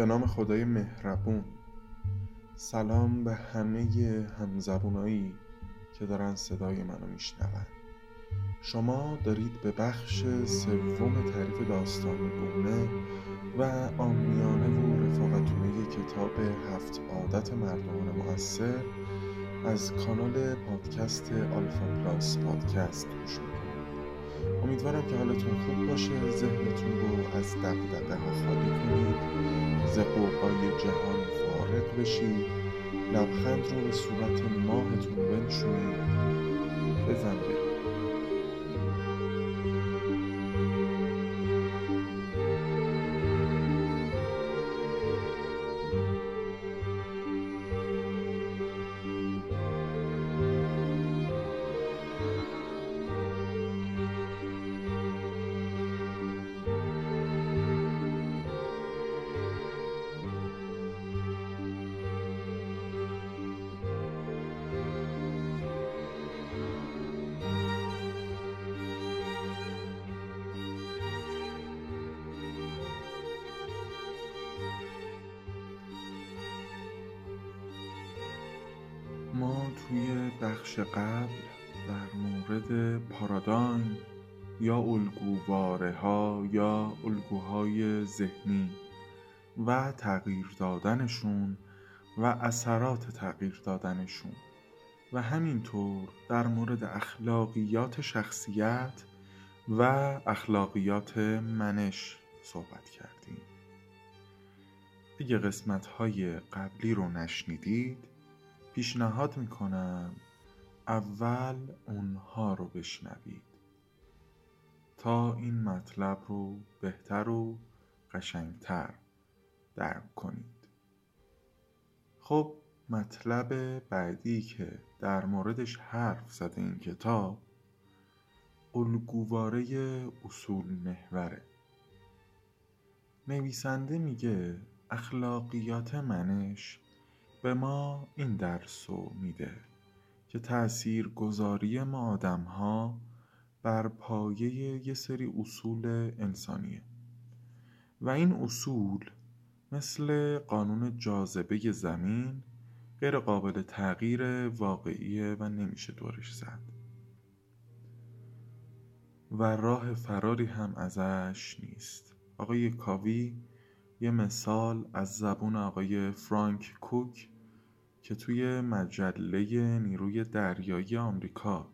به نام خدای مهربون. سلام به همه همزبونایی که دارن صدای منو میشنون. شما دارید به بخش سوم تعریف داستان گونه و آمیانه و رفاقتونه کتاب هفت عادت مردمان موثر از کانال پادکست آلفا پلاس پادکست گوش امیدوارم که حالتون خوب باشه ذهنتون رو از دقدقه ها خالی کنید. ز جهان فارغ بشید لبخند رو به صورت ماهتون بنشونید. بزن برید بخش قبل در مورد پارادایم یا الگوواره ها یا الگوهای ذهنی و تغییر دادنشون و اثرات تغییر دادنشون. و همینطور در مورد اخلاقیات شخصیت و اخلاقیات منش صحبت کردیم. اگه قسمت های قبلی رو نشنیدید. پیشنهاد می‌کنم اول اونها رو بشنوید. تا این مطلب رو بهتر و قشنگتر درک کنید. خب مطلب بعدی که در موردش حرف زده این کتاب الگوواره اصول محوره. نویسنده میگه اخلاقیات منش به ما این درس رو میده. که تأثیر گذاری ما آدم ها بر پایه یه سری اصول انسانیه. و این اصول مثل قانون جاذبه زمین غیر قابل تغییر واقعیه و نمیشه دورش زد. و راه فراری هم ازش نیست. آقای کاوی یه مثال از زبون آقای فرانک کوک که توی مجله نیروی دریایی آمریکا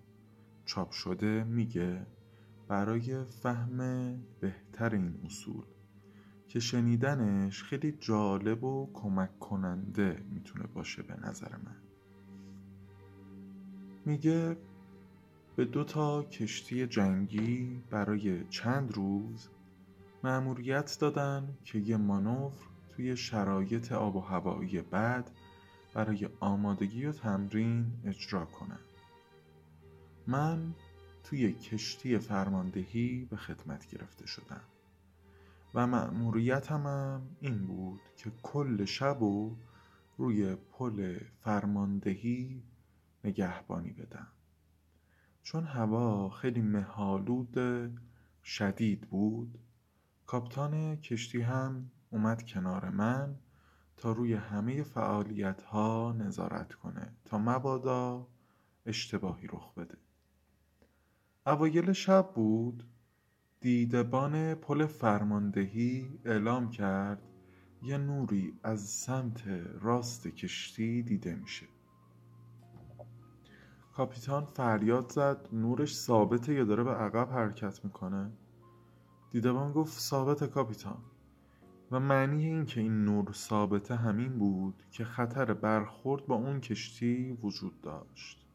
چاپ شده میگه برای فهم بهتر این اصول که شنیدنش خیلی جالب و کمک کننده می‌تونه باشه به نظر من. میگه به دو تا کشتی جنگی برای چند روز مأموریت دادن که یه مانور توی شرایط آب و هوایی بد برای آمادگی و تمرین اجرا کنم. من توی کشتی فرماندهی به خدمت گرفته شدم و مأموریتم هم این بود که کل شب و روی پل فرماندهی نگهبانی بدم. چون هوا خیلی مهالود شدید بود کاپتان کشتی هم اومد کنار من تا روی همه فعالیت ها نظارت کنه تا مبادا اشتباهی رخ بده. اوایل شب بود دیدبان پل فرماندهی اعلام کرد یه نوری از سمت راست کشتی دیده میشه. کاپیتان فریاد زد نورش ثابته یا داره به عقب حرکت می‌کنه؟ دیدبان گفت ثابت کاپیتان. و معنی این که این نور ثابته همین بود که خطر برخورد با اون کشتی وجود داشت.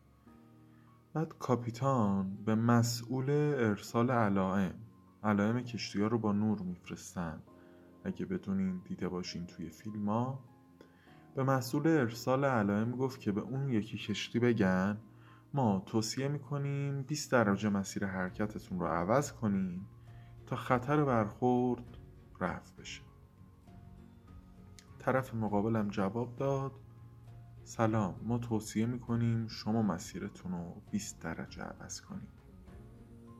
بعد کاپیتان به مسئول ارسال علائم علائم کشتی ها رو با نور میفرستن. اگه بدونین دیده باشین توی فیلم ها. به مسئول ارسال علائم گفت که به اون یکی کشتی بگن ما توصیه می‌کنیم 20 درجه مسیر حرکتتون رو عوض کنین تا خطر برخورد رفع بشه. طرف مقابلم جواب داد سلام ما توصیه می‌کنیم شما مسیرتون رو 20 درجه عوض کنیم.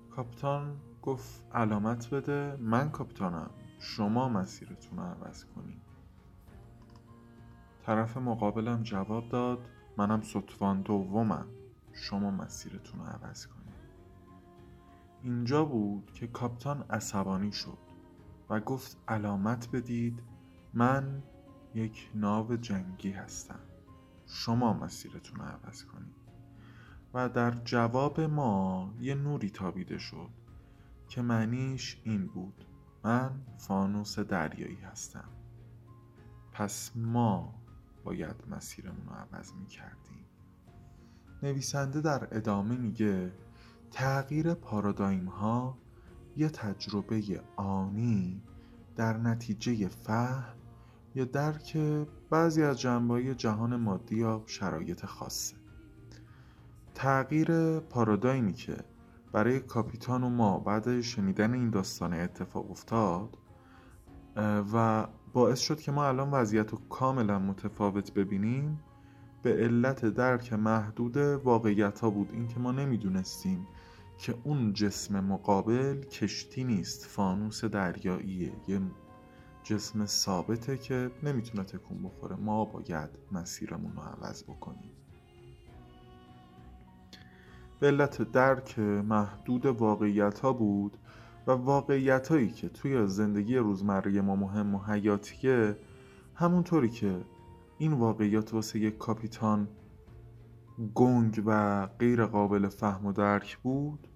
کاپتان گفت علامت بده من کاپتانم شما مسیرتون رو عوض کنیم. طرف مقابلم جواب داد منم ستوان دومم شما مسیرتون رو عوض کنید اینجا بود که کاپتان عصبانی شد و گفت علامت بدید من یک ناو جنگی هستم. شما مسیرتون رو عوض کنید. و در جواب ما یه نوری تابیده شد که معنیش این بود. من فانوس دریایی هستم. پس ما باید مسیرمون رو عوض می کردیم نویسنده در ادامه میگه تغییر پارادایم ها یه تجربه آنی در نتیجه فهم یا درک بعضی از جنبه جهان مادی یا شرایط خاصه. تغییر پارادایمی که برای کاپیتان و ما بعد شنیدن این داستان اتفاق افتاد و باعث شد که ما الان وضعیت رو کاملا متفاوت ببینیم به علت درک محدود واقعیت ها بود اینکه ما نمی‌دونستیم که اون جسم مقابل کشتی نیست فانوس دریاییه یه جسم ثابته که نمی‌تونه تکون بخوره. ما باید مسیرمون رو عوض بکنیم. به علت درک محدود واقعیت ها بود و واقعیت هایی که توی زندگی روزمره ما مهم و حیاتیه همونطوری که این واقعیت واسه یک کاپیتان گنگ و غیر قابل فهم و درک بود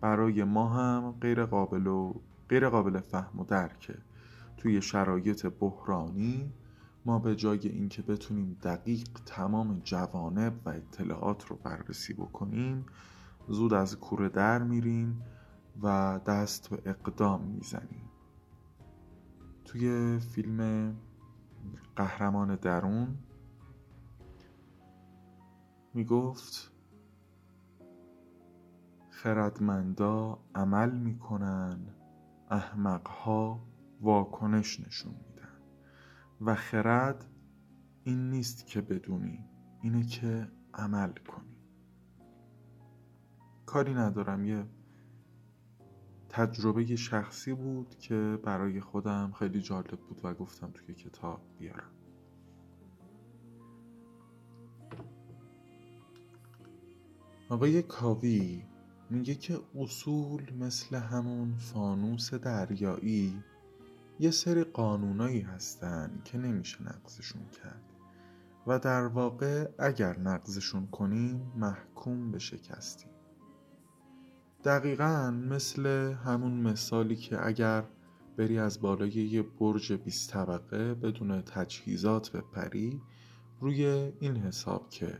برای ما هم غیر قابل و غیر قابل فهم و درکه. توی شرایط بحرانی ما به جای اینکه بتونیم دقیق تمام جوانب و اطلاعات رو بررسی بکنیم زود از کوره در میریم و دست به اقدام می‌زنیم. توی فیلم قهرمان درون می‌گفت خردمندا عمل می‌کنن احمقها واکنش نشون میدن. و خرد این نیست که بدونی اینه که عمل کنی. کاری ندارم. یه تجربه شخصی بود که برای خودم خیلی جالب بود و گفتم توی کتاب بیارم. آقای کاوی میگه که اصول مثل همون فانوس دریایی یه سری قانونایی هستن که نمیشه نقضشون کرد. و در واقع اگر نقضشون کنیم محکوم به شکستیم دقیقا مثل همون مثالی که اگر بری از بالای یه برج 20 طبقه بدون تجهیزات بپری روی این حساب که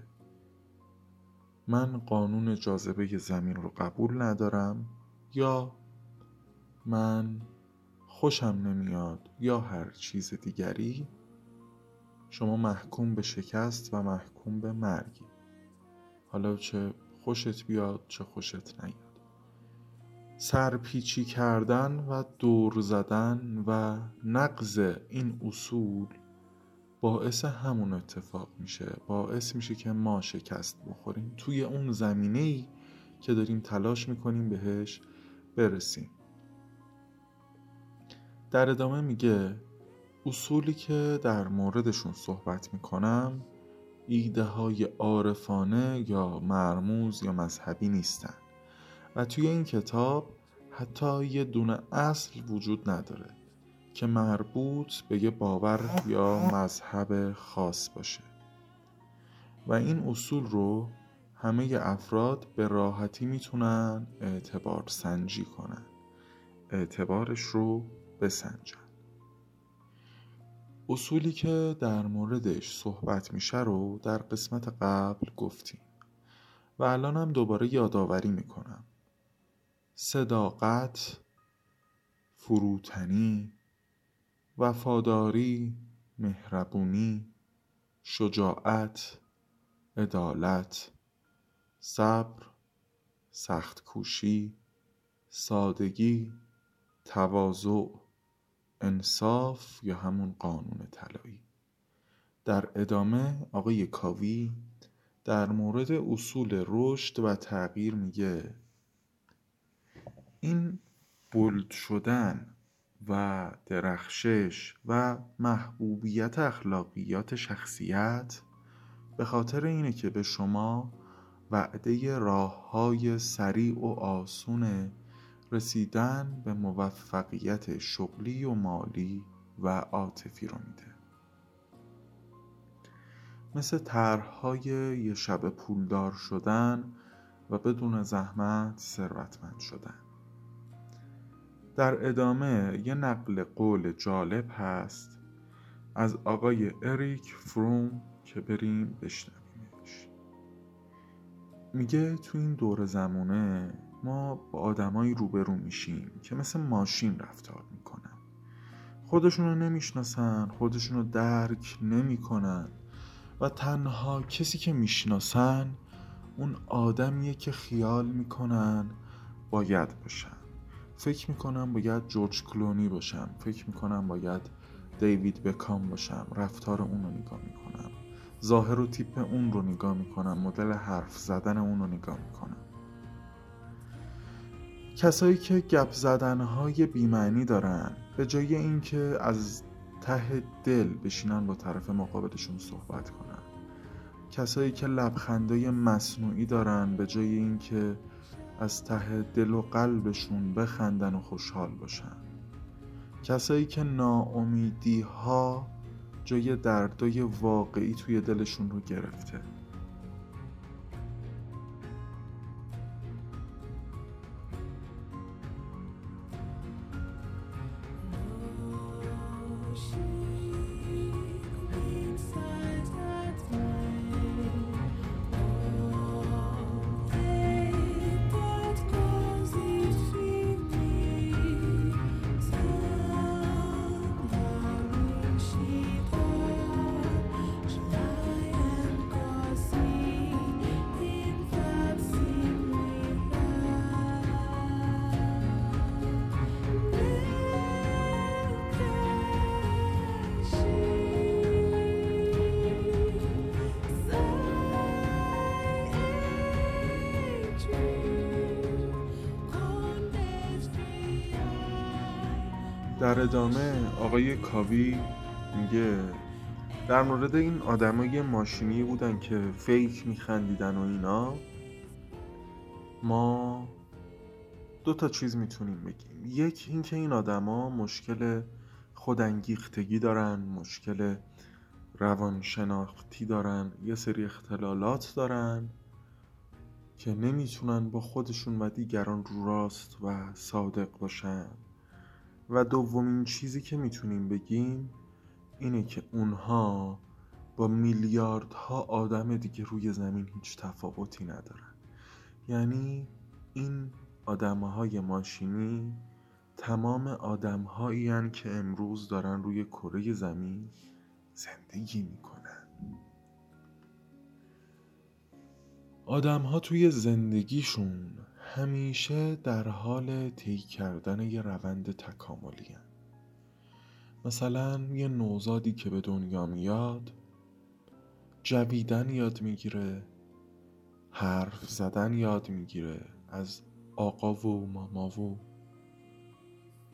من قانون جاذبه زمین رو قبول ندارم یا من خوشم نمیاد یا هر چیز دیگری شما محکوم به شکست و محکوم به مرگی حالا چه خوشت بیاد چه خوشت نیاد. سرپیچی کردن و دور زدن و نقض این اصول باعث همون اتفاق میشه. باعث میشه که ما شکست بخوریم. توی اون زمینه ای که داریم تلاش می‌کنیم بهش برسیم. در ادامه میگه اصولی که در موردشون صحبت می‌کنم ایده های عارفانه یا مرموز یا مذهبی نیستن. و توی این کتاب حتی یه دونه اصل وجود نداره که مربوط به یه باور یا مذهب خاص باشه. و این اصول رو همه افراد به راحتی می‌تونن اعتبار سنجی کنن. اعتبارش رو بسنجن. اصولی که در موردش صحبت میشه رو در قسمت قبل گفتیم و الانم دوباره یادآوری می‌کنم. صداقت فروتنی وفاداری مهربونی شجاعت عدالت صبر سختکوشی سادگی تواضع انصاف یا همون قانون طلایی. در ادامه آقای کاوی در مورد اصول رشد و تغییر میگه این بولد شدن و درخشش و محبوبیت اخلاقیات شخصیت به خاطر اینه که به شما وعده راه های سریع و آسون رسیدن به موفقیت شغلی و مالی و عاطفی رو میده. مثل طرحهای یه شب پولدار شدن و بدون زحمت ثروتمند شدن. در ادامه یه نقل قول جالب هست از آقای اریک فروم که بریم بشنویمش. میگه تو این دور زمانه ما با آدمایی روبرو میشیم که مثل ماشین رفتار می‌کنن. خودشونو نمی‌شناسن خودشونو درک نمی‌کنن و تنها کسی که می‌شناسن اون آدمیه که خیال می‌کنن باید باشن. فکر می‌کنم باید جورج کلونی باشم. فکر می‌کنم باید دیوید بکام باشم. رفتار اون رو نگاه می‌کنم. ظاهر و تیپ اون رو نگاه می‌کنم. مدل حرف زدن اون رو نگاه می‌کنم. کسایی که گپ زدنهای بیمعنی دارن به جای اینکه از ته دل بشینن با طرف مقابلشون صحبت کنن. کسایی که لبخندای مصنوعی دارن به جای اینکه از ته دل و قلبشون بخندن و خوشحال باشن. کسایی که ناامیدی ها جای دردای واقعی توی دلشون رو گرفته. در ادامه آقای کاوی میگه در مورد این آدمای ماشینی بودن که فیک میخندیدن و اینا ما دو تا چیز می‌تونیم بگیم. یک اینکه این آدما مشکل خودانگیختگی دارن مشکل روانشناختی دارن یه سری اختلالات دارن که نمی‌تونن با خودشون و دیگران راست و صادق باشن. و دومین چیزی که می‌تونیم بگیم اینه که اونها با میلیاردها آدم دیگه روی زمین هیچ تفاوتی ندارن. یعنی این آدمهای ماشینی تمام آدمهایی که امروز دارن روی کره زمین زندگی می‌کنن. آدمها توی زندگیشون همیشه در حال طی کردن یه روند تکاملی هن. مثلا یه نوزادی که به دنیا میاد جویدن یاد می‌گیره حرف زدن یاد می‌گیره از آقا و ماما و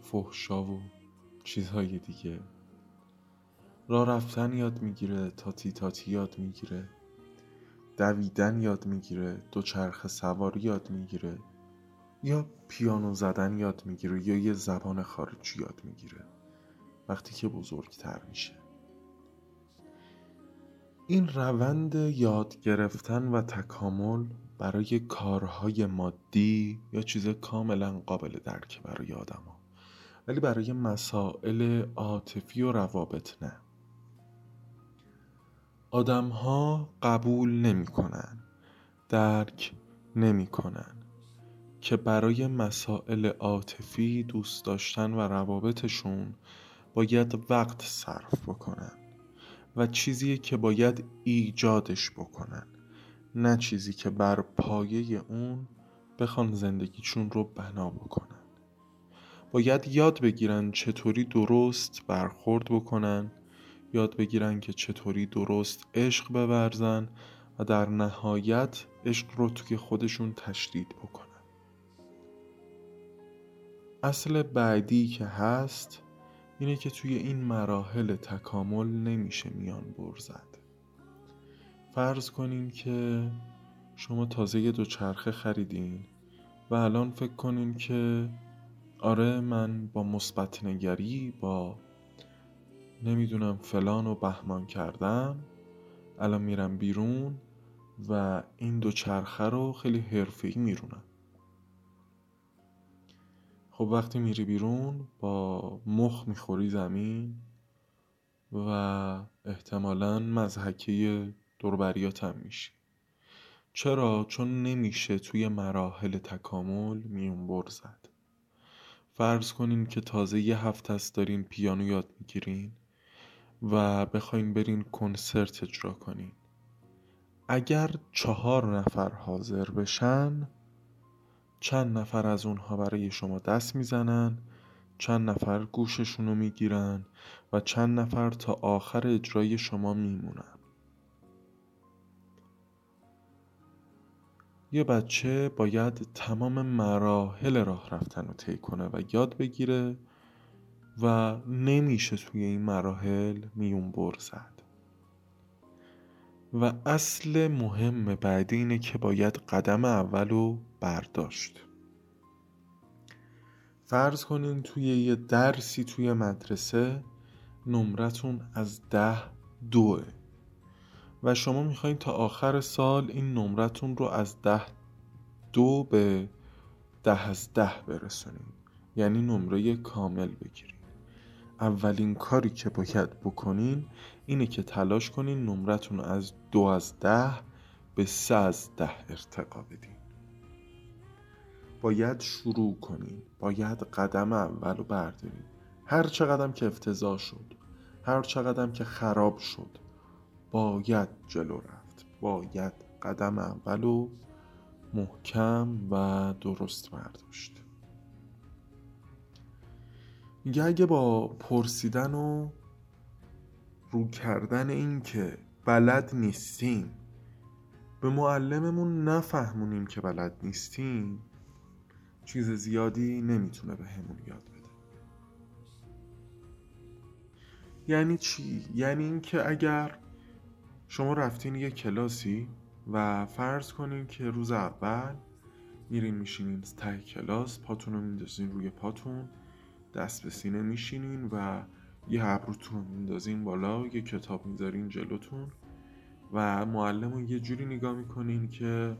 فحشا و چیزهای دیگه. راه رفتن یاد می‌گیره تاتی تاتی یاد می‌گیره. دویدن یاد می‌گیره دوچرخه سواری یاد می‌گیره. یا پیانو زدن یاد می‌گیره یا یه زبان خارجی یاد می‌گیره. وقتی که بزرگتر میشه. این روند یاد گرفتن و تکامل برای کارهای مادی یا چیز کاملا قابل درک برای آدما ولی برای مسائل عاطفی و روابط نه. آدم ها قبول نمی‌کنن درک نمی‌کنن. که برای مسائل عاطفی دوست داشتن و روابطشون باید وقت صرف بکنن و چیزی که باید ایجادش بکنن نه چیزی که بر پایه اون بخوان زندگیشون رو بنا بکنن. باید یاد بگیرن چطوری درست برخورد بکنن یاد بگیرن که چطوری درست عشق بورزن و در نهایت عشق رو توی خودشون تشدید بکنن. اصل بعدی که هست اینه که توی این مراحل تکامل نمیشه میان برزد فرض کنین که شما تازه یه دوچرخه خریدین و الان فکر کنین که آره من با مثبت نگری با نمی‌دونم فلان و بهمان کردم الان میرم بیرون و این دوچرخه رو خیلی حرفه‌ای میرونم. خب وقتی میری بیرون با مخ می‌خوری زمین و احتمالا مزحکه دوربریات هم میشی. چرا؟ چون نمیشه توی مراحل تکامل میون برزد فرض کنین که تازه یه هفته است دارین پیانو یاد می‌گیرین و بخواین برین کنسرت اجرا کنین. اگر چهار نفر حاضر بشن چند نفر از اونها برای شما دست می‌زنن چند نفر گوششون رو می‌گیرن و چند نفر تا آخر اجرای شما میمونن. یه بچه باید تمام مراحل راه رفتن رو طی کنه و یاد بگیره و نمیشه توی این مراحل میون برزد و اصل مهم بعدی اینه که باید قدم اول رو برداشت. فرض کنین توی یه درسی توی مدرسه نمرتون از ده دوه و شما می‌خواین تا آخر سال این نمرتون رو از ده دو به ده از ده برسونین. یعنی نمره کامل بگیرین. اولین کاری که باید بکنین اینه که تلاش کنین نمرتون از دو از ده به سه از ده ارتقا بدین. باید شروع کنین باید قدم اول رو بردارین هر چقدر که افتضاح شد هر چقدر که خراب شد باید جلو رفت. باید قدم اول رو محکم و درست برداشت. میگه اگه با پرسیدن و رو کردن این که بلد نیستیم به معلممون نفهمونیم که بلد نیستیم چیز زیادی نمی‌تونه به همون یاد بده یعنی چی؟ یعنی اینکه اگر شما رفتین یه کلاسی و فرض کنین که روز اول میرین میشینین ته کلاس پاتون رو میندازین روی پاتون دست به سینه میشینین و یه ابروتون رو میندازین بالا یه کتاب می‌ذارین جلوتون و معلم رو یه جوری نگاه می‌کنین که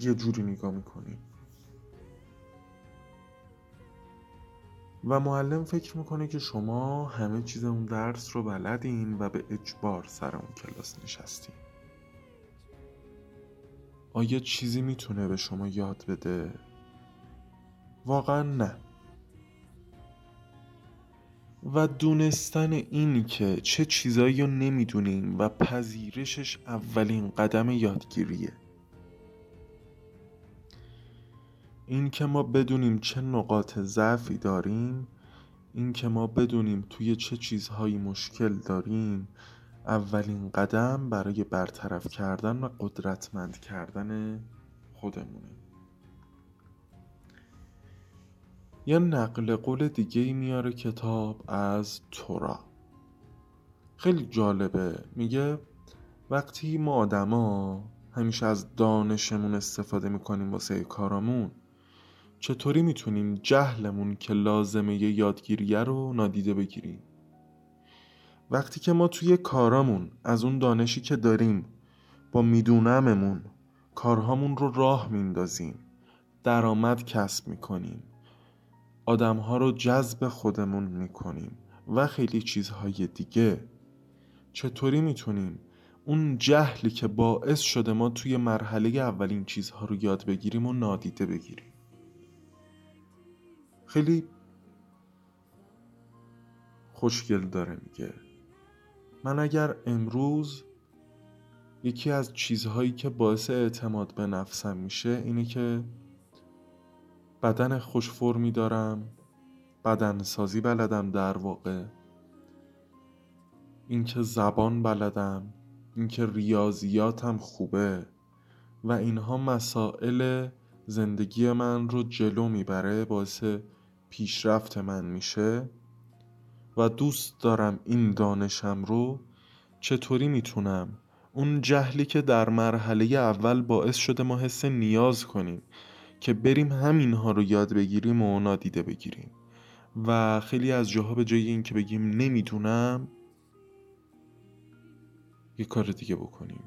یه جوری نگاه می‌کنین و معلم فکر می‌کنه که شما همه چیز اون درس رو بلدین و به اجبار سر اون کلاس نشستین. آیا چیزی می‌تونه به شما یاد بده؟ واقعا نه. و دونستن این که چه چیزایی رو نمی‌دونیم و پذیرشش اولین قدم یادگیریه. این که ما بدونیم چه نقاط ضعفی داریم این که ما بدونیم توی چه چیزهایی مشکل داریم اولین قدم برای برطرف کردن و قدرتمند کردن خودمونه. یه نقل قول دیگه میاره کتاب از تورا. خیلی جالبه. میگه وقتی ما آدما همیشه از دانشمون استفاده می‌کنیم واسه کارامون چطوری می‌تونیم جهلمون که لازمه یه یادگیریه رو نادیده بگیریم؟ وقتی که ما توی کارامون از اون دانشی که داریم با میدونممون کارهامون رو راه میندازیم درآمد کسب می‌کنیم آدمها رو جذب خودمون می‌کنیم و خیلی چیزهای دیگه چطوری می‌تونیم اون جهلی که باعث شده ما توی مرحله اولین چیزها رو یاد بگیریم و نادیده بگیریم؟ خیلی خوشگل داره میگه. من اگر امروز یکی از چیزهایی که باعث اعتماد به نفسم میشه اینه که بدن خوش فرمی دارم بدن سازی بلدم در واقع اینکه زبان بلدم اینکه ریاضیاتم خوبه و اینها مسائل زندگی من رو جلو می‌بره باعث پیشرفت من میشه و دوست دارم این دانشم رو چطوری می‌تونم اون جهلی که در مرحله اول باعث شده ما حس نیاز کنیم که بریم همینها رو یاد بگیریم و نادیده بگیریم. و خیلی از جاها به جای این که بگیم نمی‌دونم یه کار دیگه بکنیم.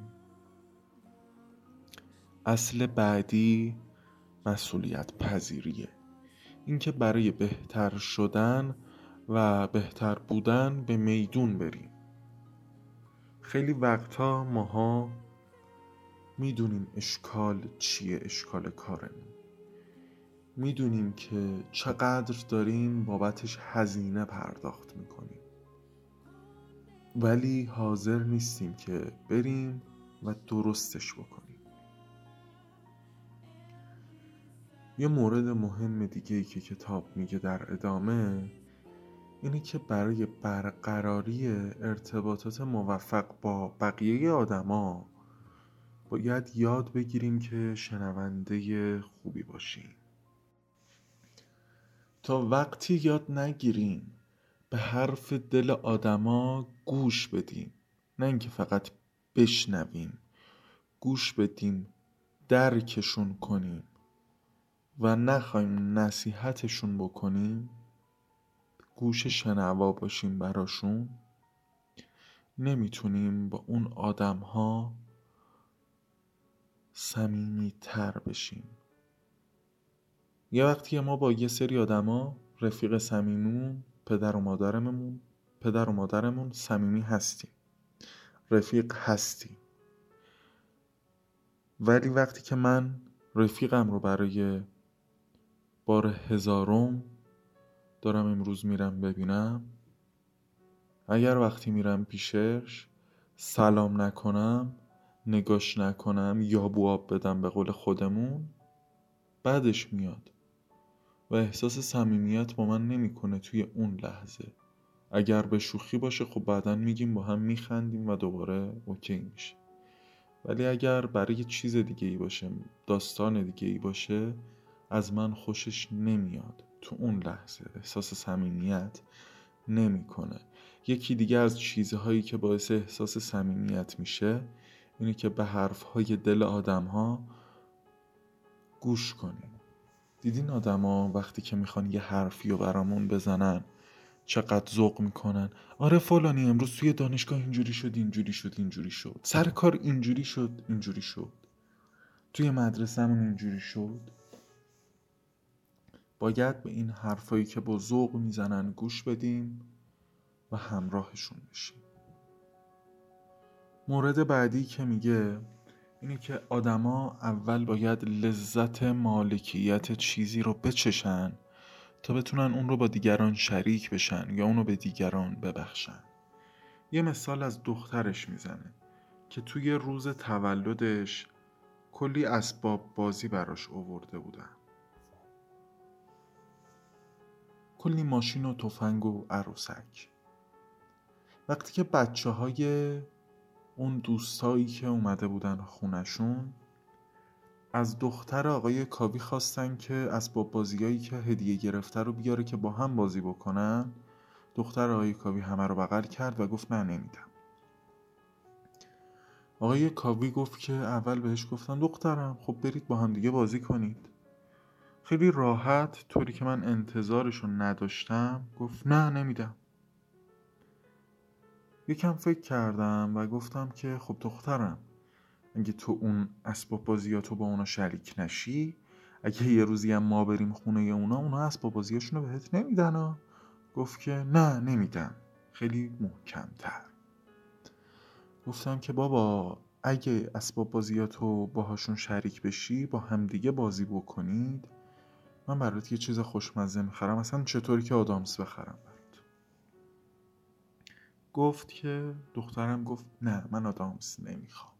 اصل بعدی مسئولیت پذیریه اینکه برای بهتر شدن و بهتر بودن به میدون بریم. خیلی وقتها ماها می‌دونیم اشکال چیه اشکال کارمون. می‌دونیم که چقدر داریم بابتش هزینه پرداخت می‌کنیم. ولی حاضر نیستیم که بریم و درستش بکنیم. یه مورد مهم دیگه ای که کتاب میگه در ادامه اینه که برای برقراری ارتباطات موفق با بقیه آدما باید یاد بگیریم که شنونده خوبی باشیم. تا وقتی یاد نگیریم به حرف دل آدما گوش بدیم. نه اینکه فقط بشنویم گوش بدیم درکشون کنیم. و نخوایم نصیحتشون بکنیم گوش شنوا باشیم براشون. نمی‌تونیم با اون آدم ها سمیمی تر بشیم. یه وقتی ما با یه سری آدما رفیق صمیمون پدر و مادرمون پدر و مادرمون صمیمی هستیم. رفیق هستیم. ولی وقتی که من رفیقم رو برای بار هزارم دارم امروز میرم ببینم. اگر وقتی میرم پیشش سلام نکنم نگاش نکنم یا بواب بدم به قول خودمون بعدش میاد. و احساس صمیمیت با من نمی‌کنه توی اون لحظه. اگر به شوخی باشه خب بعدا میگیم با هم میخندیم و دوباره اوکی میشه ولی اگر برای چیز دیگه ای باشه داستان دیگه ای باشه از من خوشش نمیاد. تو اون لحظه احساس صمیمیت نمی‌کنه. یکی دیگه از چیزهایی که باعث احساس صمیمیت میشه اینه که به حرفهای دل آدم ها گوش کنیم. دیدین آدما وقتی که می‌خوان یه حرفی رو برامون بزنن چقدر ذوق می‌کنن؟ آره فلانی امروز توی دانشگاه اینجوری شد اینجوری شد اینجوری شد. سر کار اینجوری شد اینجوری شد. توی مدرسهمون اینجوری شد. باید به این حرفایی که با ذوق می‌زنن گوش بدیم و همراهشون بشیم. مورد بعدی که میگه اینه که آدما اول باید لذت مالکیت چیزی رو بچشن تا بتونن اون رو با دیگران شریک بشن یا اون رو به دیگران ببخشن. یه مثال از دخترش می‌زنه که توی روز تولدش کلی اسباب بازی براش اوورده بودن. کلی ماشین و تفنگ و عروسک. وقتی که بچه های اون دوستایی که اومده بودن خونشون از دختر آقای کاوی خواستن که اسباب بازیایی که هدیه گرفته رو بیاره که با هم بازی بکنن دختر آقای کاوی همه رو بغل کرد و گفت نه نمیدم. آقای کاوی گفت که اول بهش گفتن دخترم خب برید با هم دیگه بازی کنید. خیلی راحت طوری که من انتظارشو نداشتم گفت نه نمیدم. یکم فکر کردم و گفتم که خب دخترم اگه تو اون اسباب بازیاتو با اونا شریک نشی اگه یه روزی هم ما بریم خونه اونا اونا اسباب بازیاشونو بهت نمیدن ها. گفت که نه نمیدم خیلی محکمتر. گفتم که بابا اگه اسباب بازیاتو باهاشون شریک بشی با همدیگه بازی بکنید. من برات یه چیز خوشمزه می‌خرم. اصلا چطوری که آدامس بخرم گفت که دخترم گفت نه من آدامس نمی‌خوام.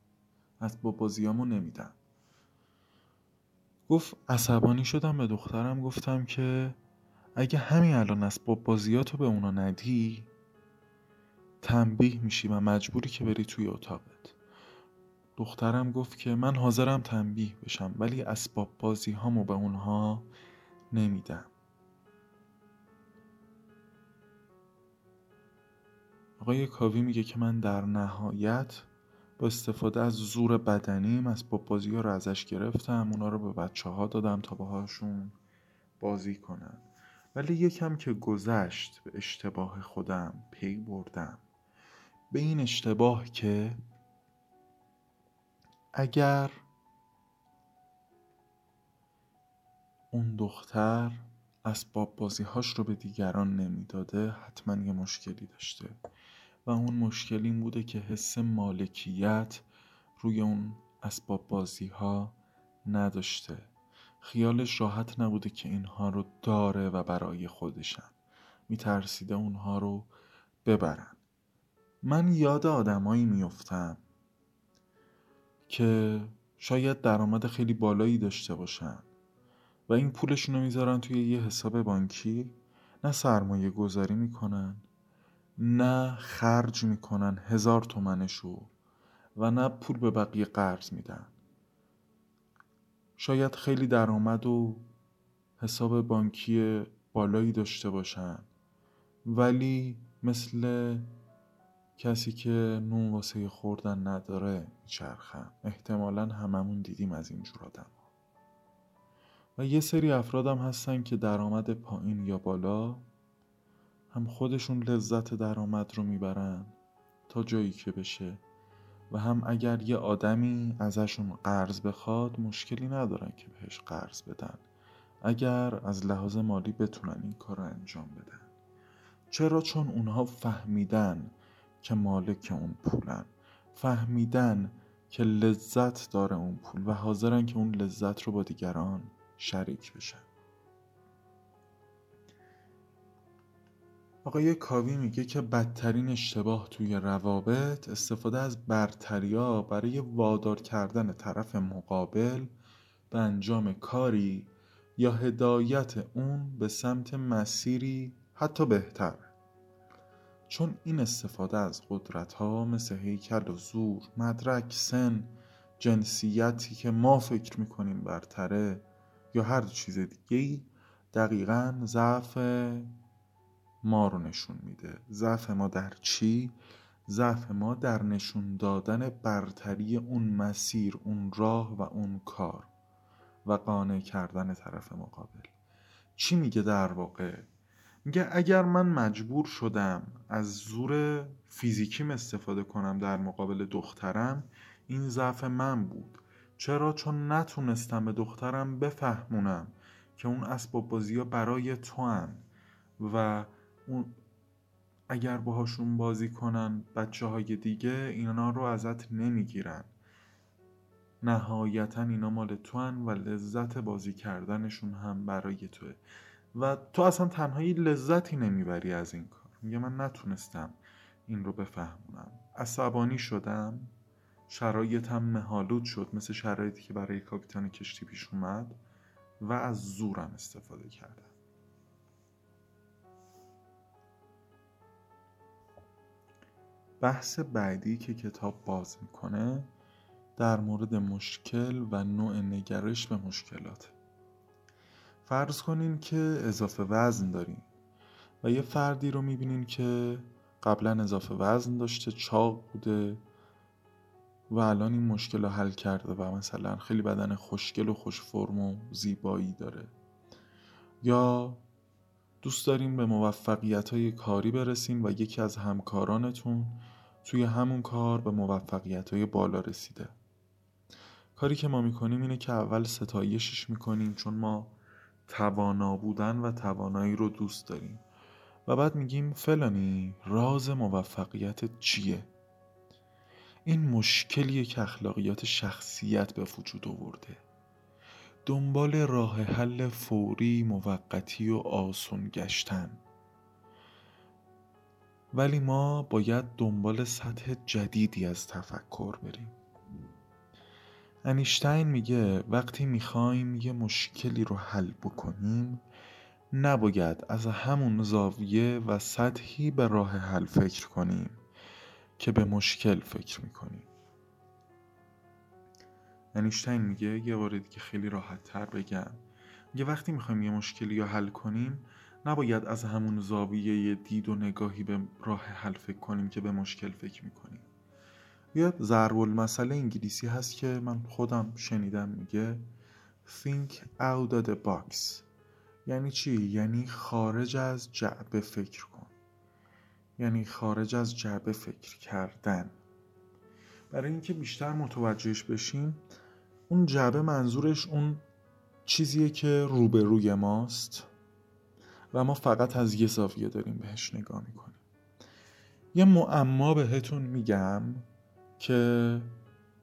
از با بازیامو نمیدم. گفت عصبانی شدم به دخترم. گفتم که اگه همین الان با بازیاتو به اونا ندی تنبیه میشی و مجبوری که بری توی اتاقت. دخترم گفت که من حاضرم تنبیه بشم ولی اسباب بازی هامو به اونها نمیدم. آقای کاوی میگه که من در نهایت با استفاده از زور بدنیم اسباب بازی ها رو ازش گرفتم اونا رو به بچه ها دادم تا باهاشون بازی کنن. ولی یکم که گذشت به اشتباه خودم پی بردم. به این اشتباه که اگر اون دختر اسباب بازیهاش رو به دیگران نمی‌داده حتما یه مشکلی داشته. و اون مشکل این بوده که حس مالکیت روی اون اسباب بازی ها نداشته. خیالش راحت نبوده که اینها رو داره و برای خودشن. میترسیده اونها رو ببرن. من یاد آدمایی میفتم که شاید درآمد خیلی بالایی داشته باشن. و این پولشون رو می‌ذارن توی یه حساب بانکی؟ نه سرمایه گذاری می‌کنن نه خرج می‌کنن هزار تومنشو و نه پول به بقیه قرض میدن. شاید خیلی درآمد و حساب بانکی بالایی داشته باشن ولی مثل کسی که نون واسه خوردن نداره میچرخن. احتمالا هممون دیدیم از اینجور آدم و یه سری افرادم هستن که درآمد پایین یا بالا هم خودشون لذت درآمد رو می‌برن تا جایی که بشه. و هم اگر یه آدمی ازشون قرض بخواد مشکلی ندارن که بهش قرض بدن. اگر از لحاظ مالی بتونن این کار رو انجام بدن. چرا؟ چون اونها فهمیدن که مالک اون پولن. فهمیدن که لذت داره اون پول و حاضرن که اون لذت رو با دیگران شریک بشن. آقای کاوی میگه که بدترین اشتباه توی روابط استفاده از برتریا برای وادار کردن طرف مقابل به انجام کاری یا هدایت اون به سمت مسیری حتی بهتر. چون این استفاده از قدرت ها مثل هیکل و زور مدرک سن جنسیتی که ما فکر می‌کنیم برتره یا هر چیز دیگه دقیقا ضعف ما رو نشون میده. ضعف ما در چی؟ ضعف ما در نشون دادن برتری اون مسیر اون راه و اون کار و قانع کردن طرف مقابل. چی میگه در واقع؟ میگه اگر من مجبور شدم از زور فیزیکیم استفاده کنم در مقابل دخترم این ضعف من بود. چرا چون نتونستم به دخترم بفهمونم که اون اسباب بازی ها برای تو هن و اون اگر باهاشون بازی کنن بچه های دیگه اینا رو ازت نمی‌گیرن. نهایتا اینا مال تو هن و لذت بازی کردنشون هم برای توه. و تو اصلا تنهایی لذتی نمی‌بری از این کار. میگه من نتونستم این رو بفهمونم. عصبانی شدم. شرایطم مهالود شد مثل شرایطی که برای کاپیتان کشتی پیش اومد و از زورم استفاده کردم. بحث بعدی که کتاب باز می‌کنه در مورد مشکل و نوع نگرش به مشکلات. فرض کنین که اضافه وزن دارین و یه فردی رو می‌بینین که قبلا اضافه وزن داشته چاق بوده و الان این مشکل رو حل کرده و مثلا خیلی بدن خوشگل و خوش فرم و زیبایی داره. یا دوست دارین به موفقیت های کاری برسین و یکی از همکارانتون توی همون کار به موفقیت های بالا رسیده. کاری که ما می‌کنیم اینه که اول ستایشش می‌کنیم چون ما توانا بودن و توانایی رو دوست داریم. و بعد میگیم فلانی راز موفقیت چیه؟ این مشکلیه که اخلاقیات شخصیت به وجود آورده. دنبال راه حل فوری موقتی و آسون گشتن. ولی ما باید دنبال سطح جدیدی از تفکر بریم. انیشتین میگه وقتی می‌خوایم یه مشکلی رو حل بکنیم نباید از همون زاویه و سطحی به راه حل فکر کنیم. که به مشکل فکر می‌کنیم انیشتین میگه یه بار دیگه خیلی راحت تر بگم. یه وقتی می‌خوایم یه مشکلی رو حل کنیم نباید از همون زاویه دید و نگاهی به راه حل فکر کنیم که به مشکل فکر می‌کنیم. یه ضرب المثل انگلیسی هست که من خودم شنیدم میگه think out of the box یعنی چی؟ یعنی خارج از جعبه فکر یعنی خارج از جعبه فکر کردن. برای اینکه بیشتر متوجهش بشیم اون جعبه منظورش اون چیزیه که روبروی ماست و ما فقط از یه زاویه داریم بهش نگاه می‌کنیم. یه معما بهتون میگم که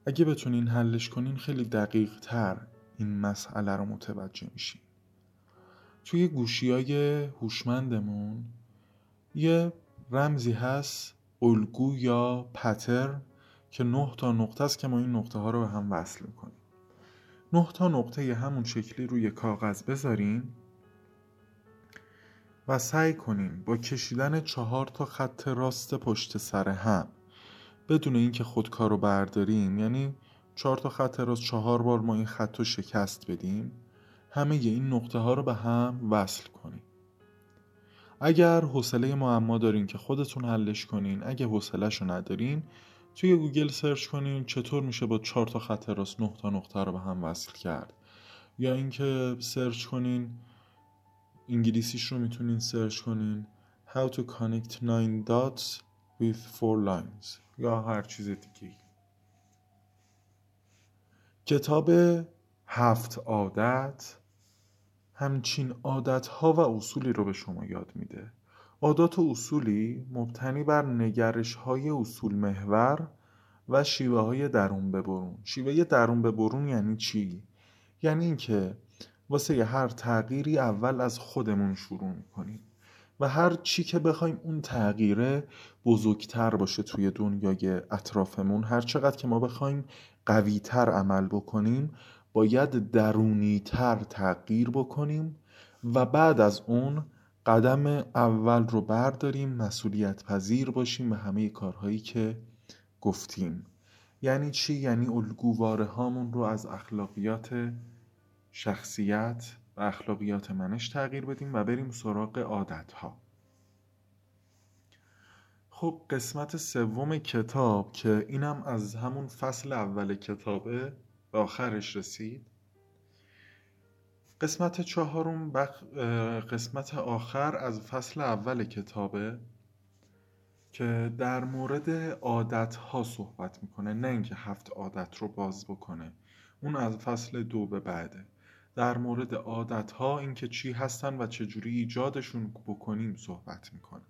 اگه بتونین حلش کنین خیلی دقیق تر این مسئله رو متوجه میشین. توی گوشی های هوشمندمون یه رمزی هست الگو یا پتر که نه تا نقطه است که ما این نقطه ها رو به هم وصل می‌کنیم. نه تا نقطه همون شکلی روی کاغذ بذاریم و سعی کنیم با کشیدن چهار تا خط راست پشت سر هم بدون اینکه خودکار رو برداریم یعنی چهار تا خط راست چهار بار ما این خط رو شکست بدیم همه این نقطه ها رو به هم وصل کنیم. اگر حوصله معما دارین که خودتون حلش کنین اگه حوصلهش رو ندارین توی Google search کنین چطور میشه با چهار تا خط راست نه تا نقطه رو به هم وصل کرد. یا اینکه سرچ کنین انگلیسیش رو می‌تونین سرچ کنین How to connect nine dots with four lines یا هر چیز دیگه کتاب هفت عادت همچین عادت ها و اصولی رو به شما یاد میده. عادات و اصولی مبتنی بر نگرش های اصول محور و شیوه های درون به برون. شیوه درون به برون یعنی چی؟ یعنی اینکه واسه هر تغییری اول از خودمون شروع می‌کنیم و هر چی که بخوایم اون تغییره بزرگتر باشه توی دنیای اطرافمون. هر چقدر که ما بخوایم قویتر عمل بکنیم باید درونیتر تغییر بکنیم و بعد از اون قدم اول رو برداریم مسئولیت پذیر باشیم به همه کارهایی که گفتیم. یعنی چی؟ یعنی الگوواره هامون رو از اخلاقیات شخصیت و اخلاقیات منش تغییر بدیم و بریم سراغ عادت ها خب قسمت سوم کتاب که اینم از همون فصل اول کتابه. به آخرش رسید. قسمت چهارم بخ... قسمت آخر از فصل اول کتابه که در مورد عادت ها صحبت می‌کنه نه اینکه هفت عادت رو باز بکنه. اون از فصل دو به بعده. در مورد عادت ها اینکه چی هستن و چجوری ایجادشون بکنیم صحبت می‌کنه.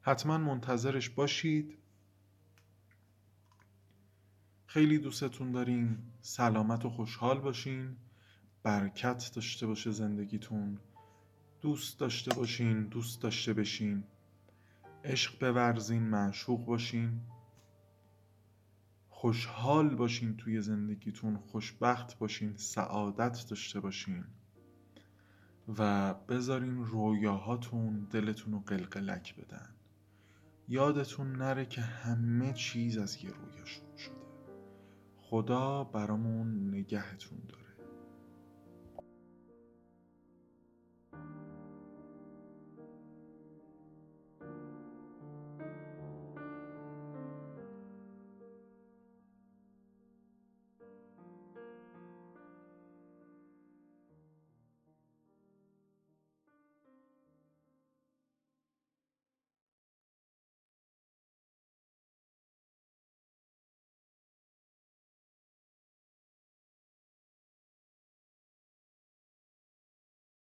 حتما منتظرش باشید. خیلی دوستتون داریم سلامت و خوشحال باشین. برکت داشته باشه زندگیتون. دوست داشته باشین دوست داشته بشین. عشق بورزین معشوق باشین. خوشحال باشین توی زندگیتون. خوشبخت باشین سعادت داشته باشین. و بذارین رویاهاتون دلتون رو قلقلک بدن. یادتون نره که همه چیز از یه رویا خدا برامون نگهتون داره